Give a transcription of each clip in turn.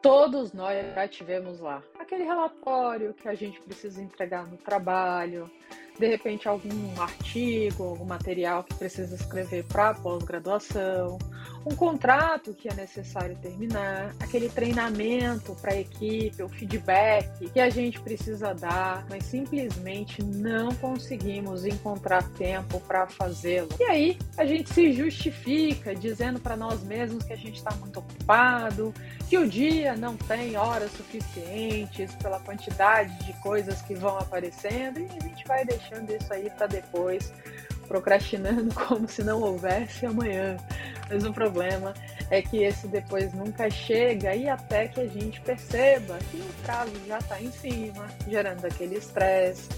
Todos nós já tivemos lá. Aquele relatório que a gente precisa entregar no trabalho, de repente algum artigo, algum material que precisa escrever para pós-graduação, um contrato que é necessário terminar, aquele treinamento para a equipe, o feedback que a gente precisa dar, mas simplesmente não conseguimos encontrar tempo para fazê-lo. E aí a gente se justifica dizendo para nós mesmos que a gente está muito ocupado, que o dia não tem horas suficientes pela quantidade de coisas que vão aparecendo e a gente vai deixando isso aí para depois procrastinando como se não houvesse amanhã. Mas o problema é que esse depois nunca chega e até que a gente perceba que o prazo já está em cima, gerando aquele estresse,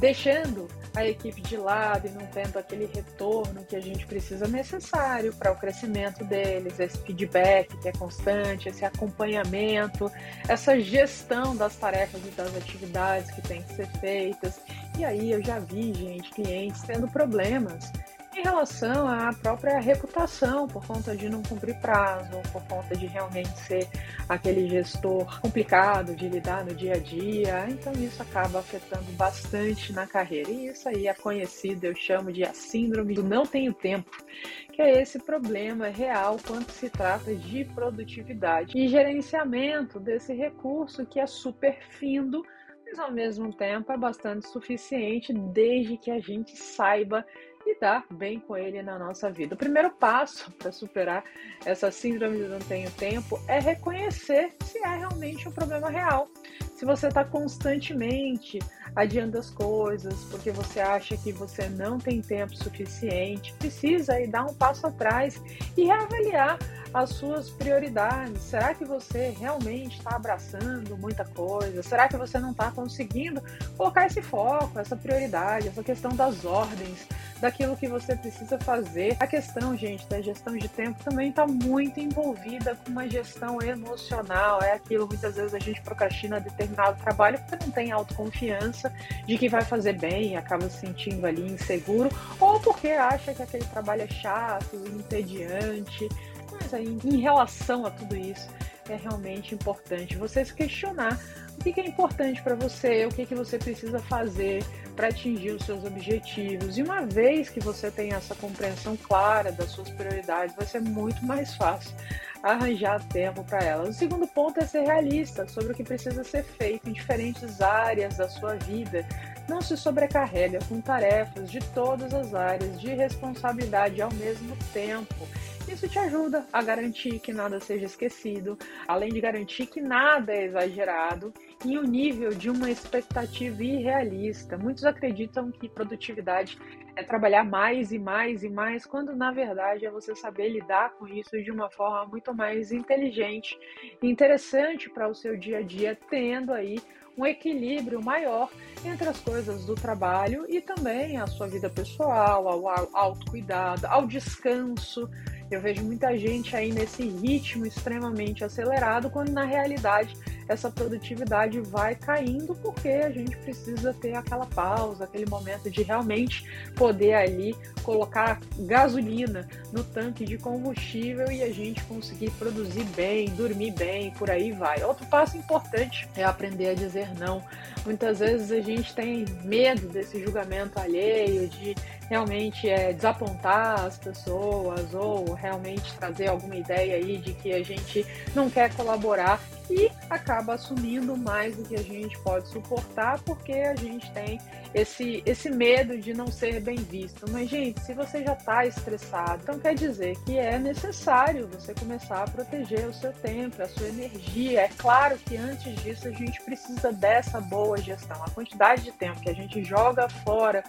deixando a equipe de lado e não tendo aquele retorno que a gente precisa necessário para o crescimento deles, esse feedback que é constante, esse acompanhamento, essa gestão das tarefas e das atividades que têm que ser feitas. E aí eu já vi, gente, clientes tendo problemas em relação à própria reputação, por conta de não cumprir prazo, por conta de realmente ser aquele gestor complicado de lidar no dia a dia, então isso acaba afetando bastante na carreira. E isso aí é conhecido, eu chamo de a síndrome do não tenho tempo, que é esse problema real quando se trata de produtividade e gerenciamento desse recurso que é super findo mas ao mesmo tempo é bastante suficiente desde que a gente saiba lidar bem com ele na nossa vida. O primeiro passo para superar essa síndrome de não tenho tempo é reconhecer se é realmente um problema real. Se você está constantemente adiando as coisas porque você acha que você não tem tempo suficiente, precisa aí dar um passo atrás e reavaliar as suas prioridades. Será que você realmente está abraçando muita coisa? Será que você não está conseguindo colocar esse foco, essa prioridade, essa questão das ordens? Daquilo que você precisa fazer. A questão, gente, da gestão de tempo também está muito envolvida com uma gestão emocional. É aquilo, muitas vezes a gente procrastina determinado trabalho porque não tem autoconfiança de que vai fazer bem acaba se sentindo ali inseguro, ou porque acha que aquele trabalho é chato, entediante. Mas aí, em relação a tudo isso, é realmente importante você se questionar o que é importante para você, o que, você precisa fazer para atingir os seus objetivos. E uma vez que você tem essa compreensão clara das suas prioridades, vai ser muito mais fácil arranjar tempo para elas. O segundo ponto é ser realista sobre o que precisa ser feito em diferentes áreas da sua vida. Não se sobrecarrega com tarefas de todas as áreas de responsabilidade ao mesmo tempo. Isso te ajuda a garantir que nada seja esquecido, além de garantir que nada é exagerado e o nível de uma expectativa irrealista. Muitos acreditam que produtividade é trabalhar mais e mais e mais, quando na verdade é você saber lidar com isso de uma forma muito mais inteligente e interessante para o seu dia a dia, tendo aí um equilíbrio maior entre as coisas do trabalho e também a sua vida pessoal, ao autocuidado, ao descanso. Eu vejo muita gente aí nesse ritmo extremamente acelerado, quando na realidade essa produtividade vai caindo porque a gente precisa ter aquela pausa, aquele momento de realmente poder ali colocar gasolina no tanque de combustível e a gente conseguir produzir bem, dormir bem, por aí vai. Outro passo importante é aprender a dizer não. Muitas vezes a gente tem medo desse julgamento alheio, de realmente é, desapontar as pessoas ou realmente trazer alguma ideia aí de que a gente não quer colaborar e acaba assumindo mais do que a gente pode suportar porque a gente tem esse, esse medo de não ser bem visto. Mas, gente, se você já está estressado, então quer dizer que é necessário você começar a proteger o seu tempo, a sua energia. É claro que antes disso a gente precisa dessa boa gestão. A quantidade de tempo que a gente joga fora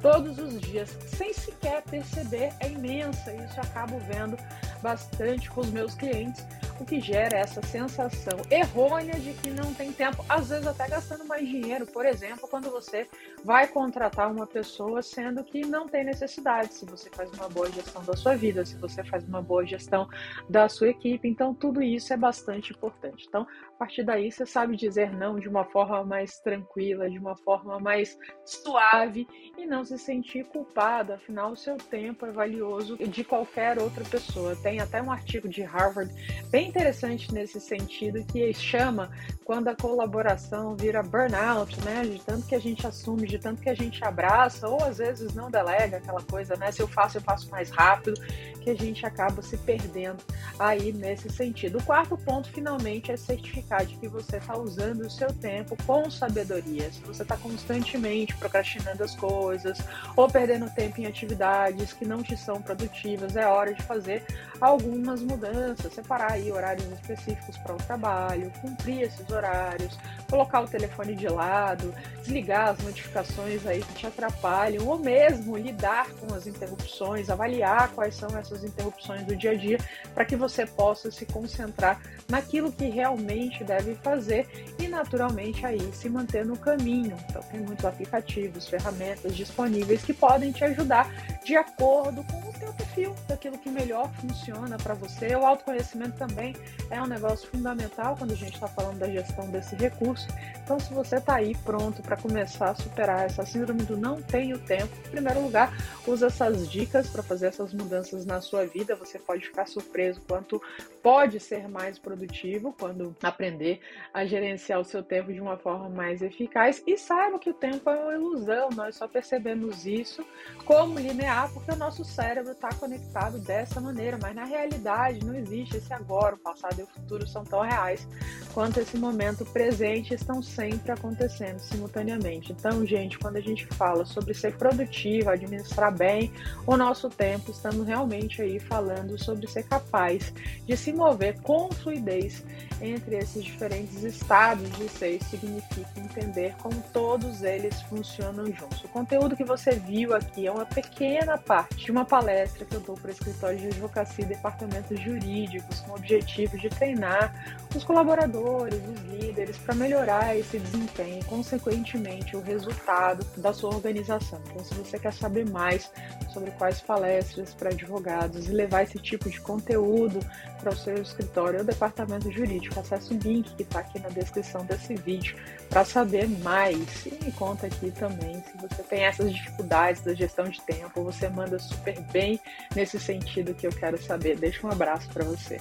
todos os dias, sem sequer perceber, é imensa. Isso eu acabo vendo bastante com os meus clientes, o que gera essa sensação errônea de que não tem tempo, às vezes até gastando mais dinheiro. Por exemplo, quando você vai contratar uma pessoa sendo que não tem necessidade, se você faz uma boa gestão da sua vida, se você faz uma boa gestão da sua equipe, então tudo isso é bastante importante. Então, a partir daí você sabe dizer não de uma forma mais tranquila, de uma forma mais suave e não se sentir culpado, afinal o seu tempo é valioso de qualquer outra pessoa. Tem até um artigo de Harvard bem bem interessante nesse sentido que chama quando a colaboração vira burnout, né? De tanto que a gente assume, de tanto que a gente abraça, ou às vezes não delega aquela coisa, né? Se eu faço, eu faço mais rápido, que a gente acaba se perdendo aí nesse sentido. O quarto ponto, finalmente, é certificar de que você está usando o seu tempo com sabedoria. Se você está constantemente procrastinando as coisas ou perdendo tempo em atividades que não te são produtivas, é hora de fazer algumas mudanças, separar aí horários específicos para o trabalho, cumprir esses horários, colocar o telefone de lado, desligar as notificações aí que te atrapalham, ou mesmo lidar com as interrupções, avaliar quais são essas interrupções do dia a dia, para que você possa se concentrar naquilo que realmente deve fazer e naturalmente aí se manter no caminho. Então tem muitos aplicativos, ferramentas disponíveis que podem te ajudar de acordo com o teu perfil, daquilo que melhor funciona para você. O autoconhecimento também é um negócio fundamental quando a gente está falando da gestão desse recurso. Então, se você está aí pronto para começar a superar essa síndrome do não tenho tempo, em primeiro lugar, usa essas dicas para fazer essas mudanças na sua vida. Você pode ficar surpreso quanto pode ser mais produtivo quando aprender a gerenciar o seu tempo de uma forma mais eficaz. E saiba que o tempo é uma ilusão, nós só percebemos isso como linear porque o nosso cérebro está conectado dessa maneira, mas na realidade não existe esse agora, o passado e o futuro são tão reais quanto esse momento presente estão sempre acontecendo simultaneamente. Então, gente, quando a gente fala sobre ser produtivo, administrar bem o nosso tempo, estamos realmente aí falando sobre ser capaz de se mover com fluidez entre esses diferentes estados de ser. Significa entender como todos eles funcionam juntos. O conteúdo que você viu aqui é uma pequena parte de uma palestra que eu dou para escritórios de advocacia e departamentos jurídicos com o objetivo de treinar os colaboradores, os líderes, para melhorar esse desempenho e, consequentemente, o resultado da sua organização. Então, se você quer saber mais sobre quais palestras para advogados e levar esse tipo de conteúdo para o seu escritório ou departamento jurídico, acesse o link que está aqui na descrição desse vídeo para saber mais. E me conta aqui também se você tem essas dificuldades da gestão de tempo, você manda super bem nesse sentido que eu quero saber. Deixa um abraço para você.